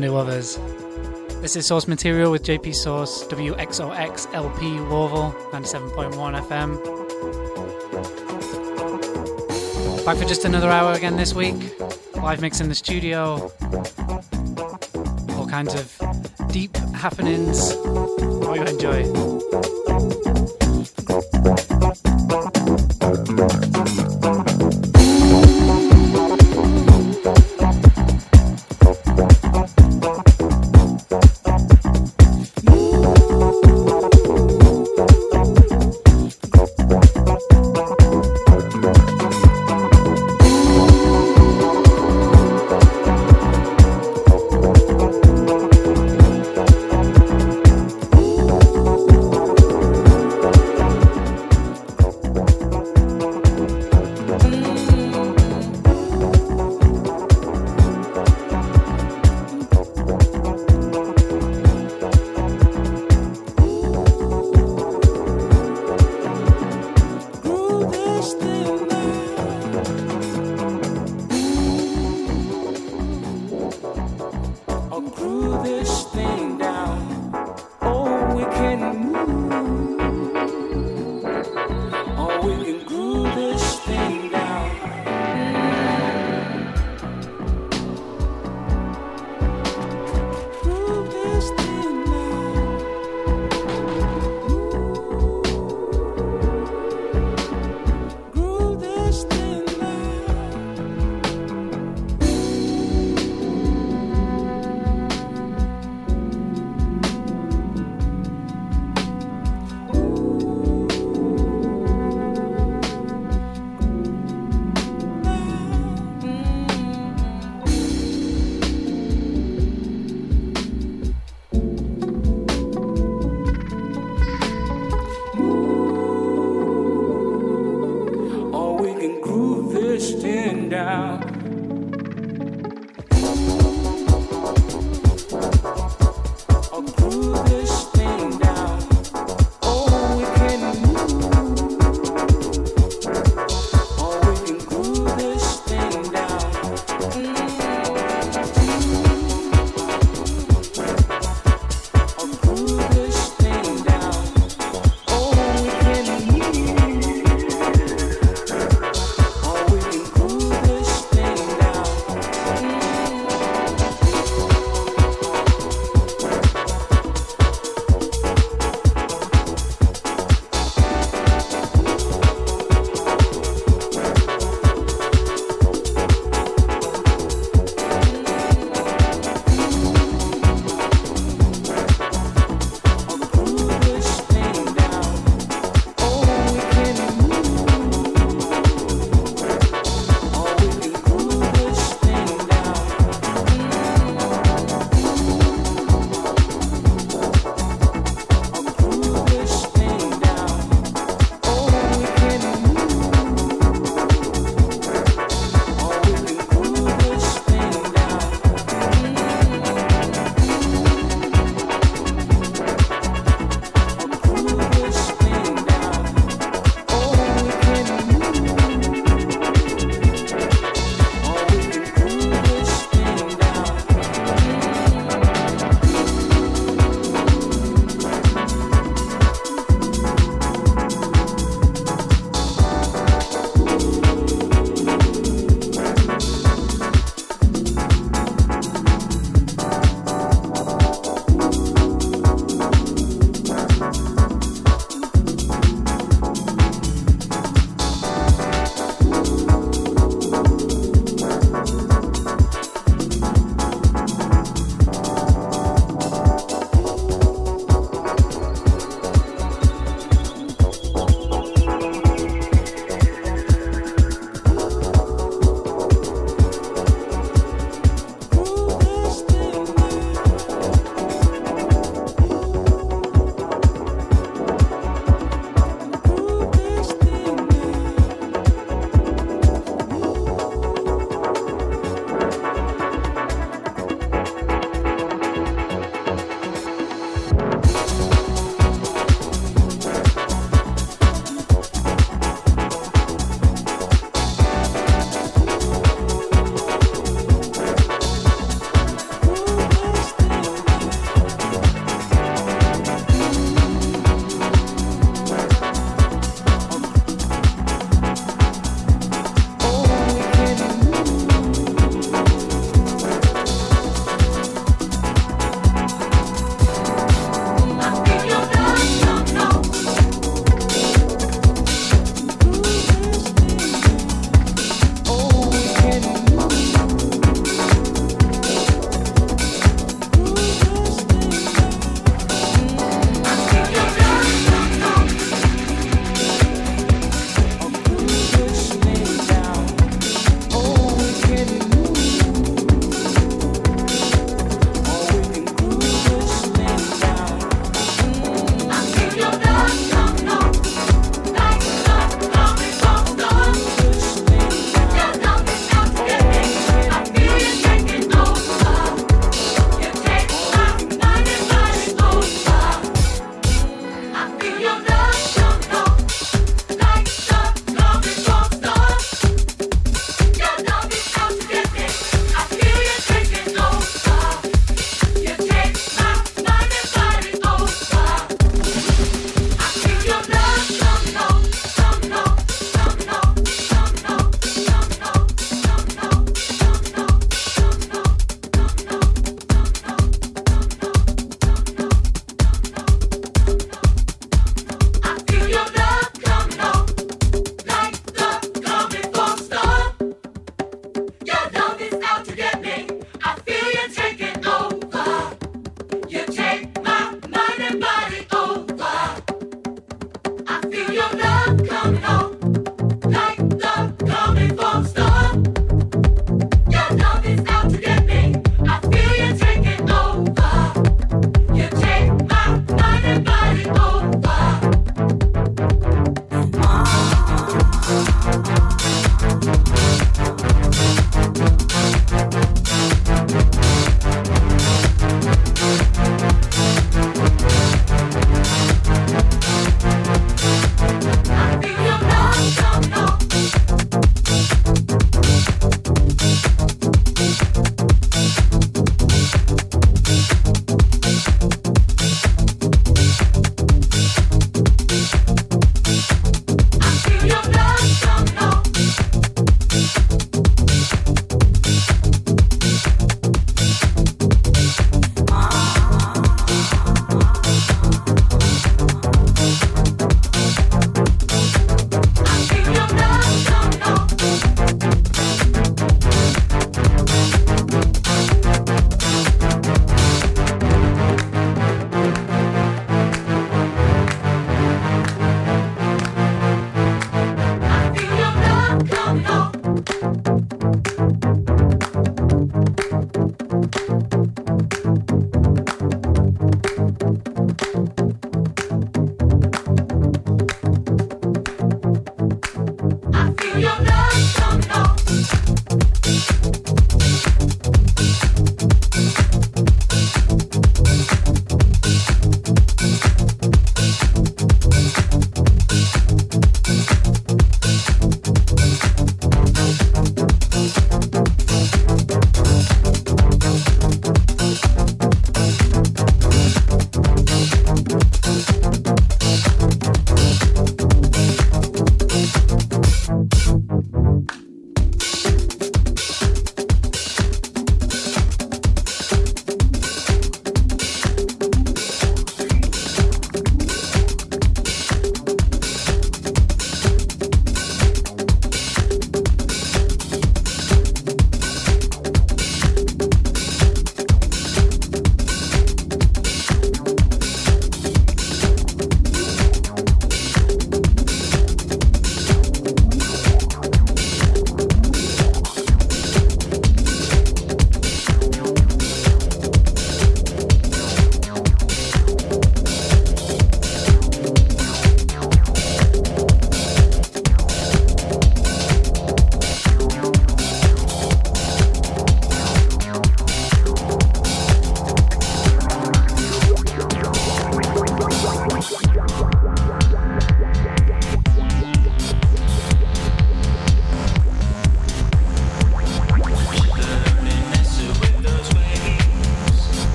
new others. This is Source Material with JP Source, WXOX LP Louisville, 97.1 FM. Back for just another hour again this week. Live mix in the studio. All kinds of deep happenings. Hope you enjoy.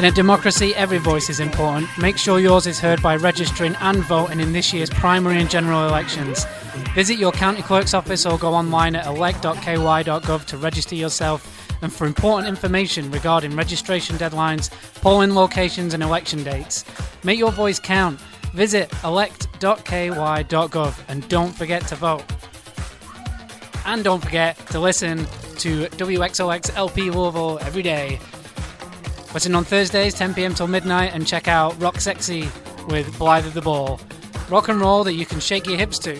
In a democracy, every voice is important. Make sure yours is heard by registering and voting in this year's primary and general elections. Visit your county clerk's office or go online at elect.ky.gov to register yourself and for important information regarding registration deadlines, polling locations, and election dates. Make your voice count. Visit elect.ky.gov and don't forget to vote. And don't forget to listen to WXOX LP Louisville every day. Listen on Thursdays, 10 pm till midnight, and check out Rock Sexy with Blythe of the Ball. Rock and roll that you can shake your hips to.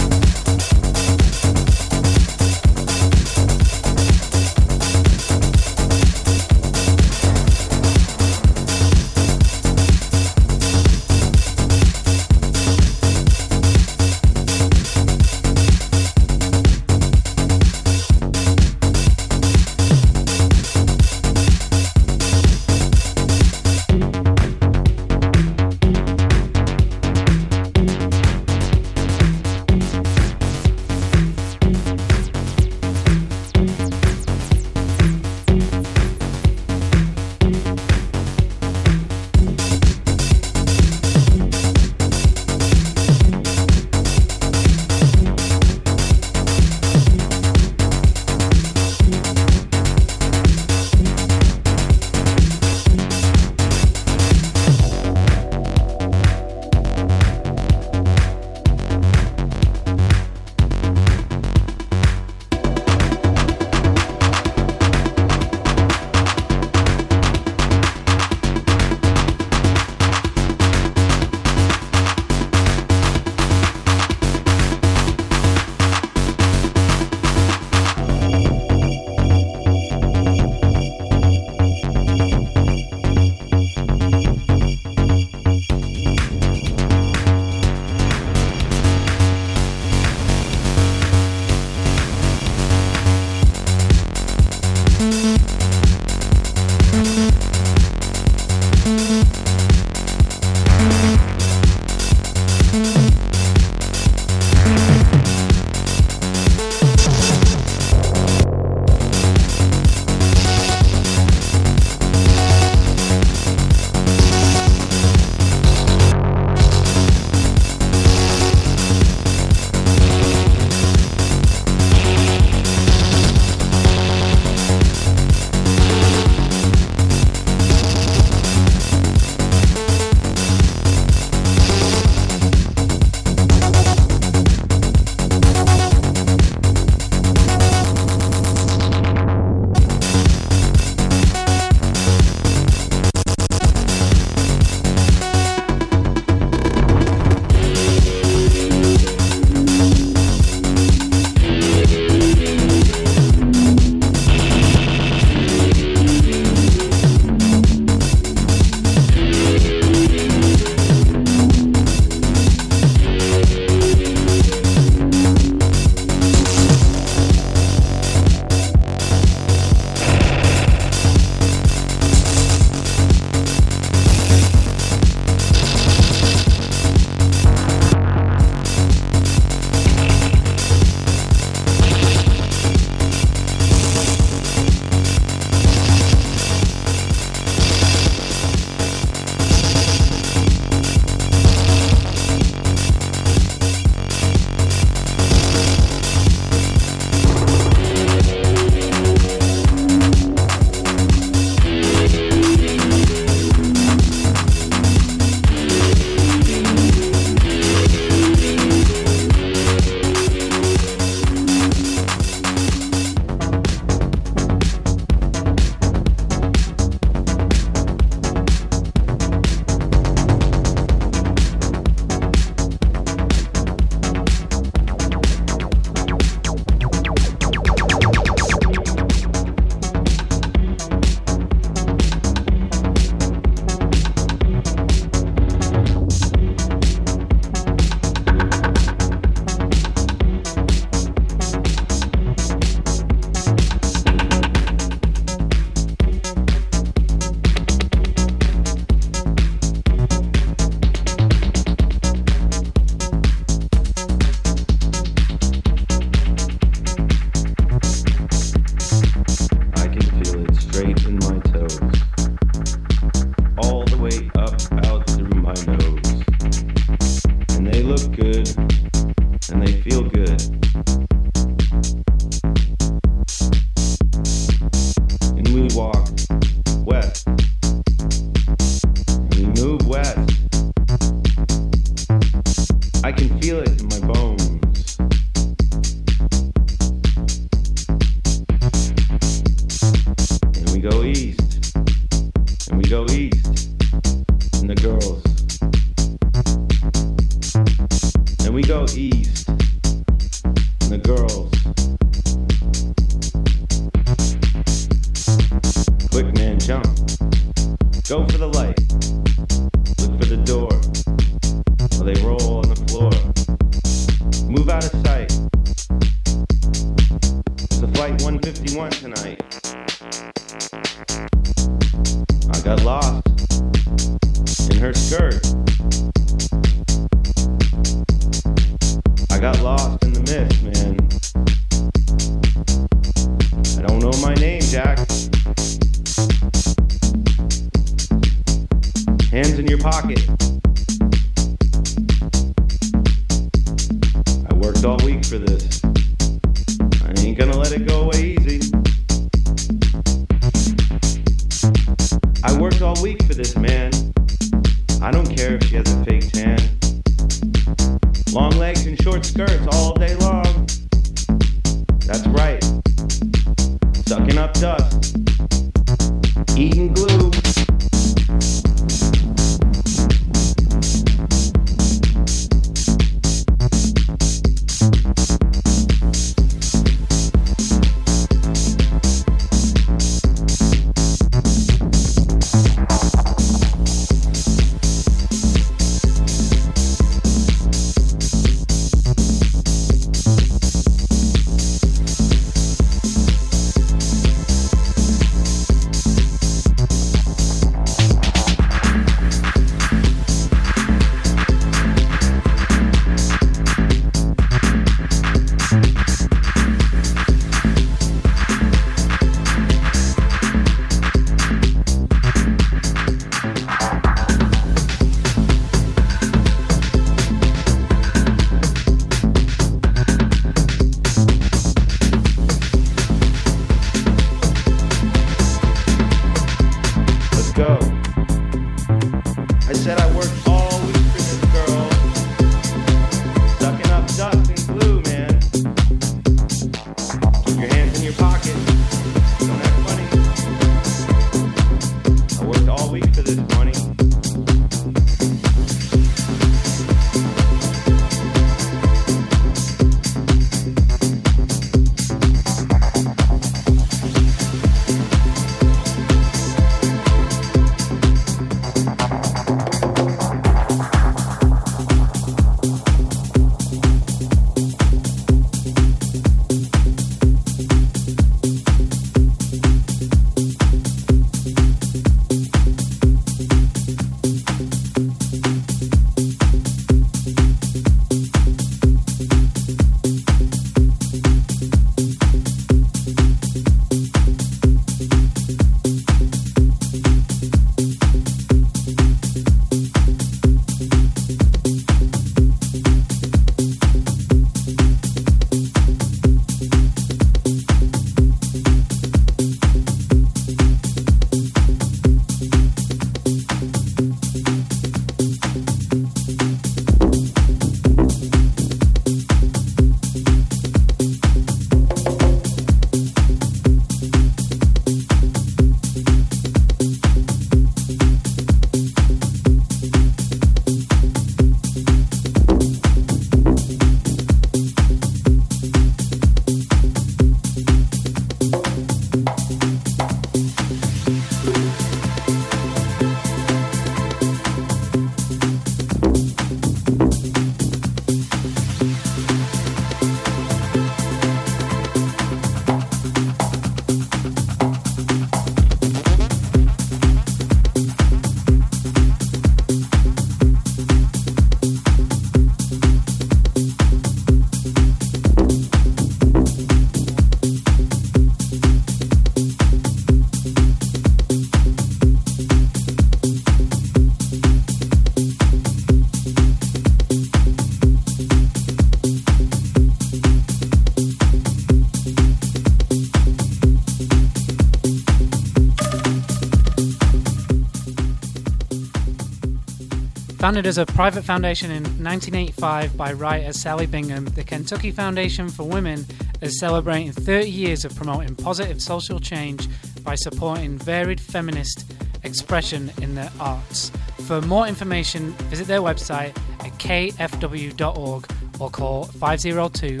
Founded as a private foundation in 1985 by writer Sally Bingham, the Kentucky Foundation for Women is celebrating 30 years of promoting positive social change by supporting varied feminist expression in the arts. For more information, visit their website at kfw.org or call 502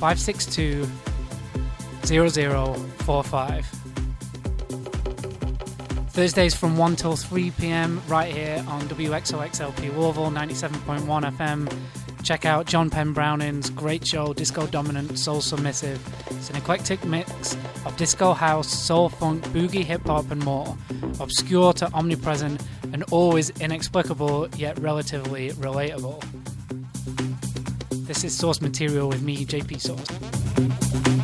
562 0045. Thursdays from 1 till 3 pm, right here on WXOXLP Louisville 97.1 FM. Check out John Penn Browning's great show, Disco Dominant Soul Submissive. It's an eclectic mix of disco house, soul funk, boogie, hip hop, and more. Obscure to omnipresent and always inexplicable yet relatively relatable. This is Source Material with me, JP Source.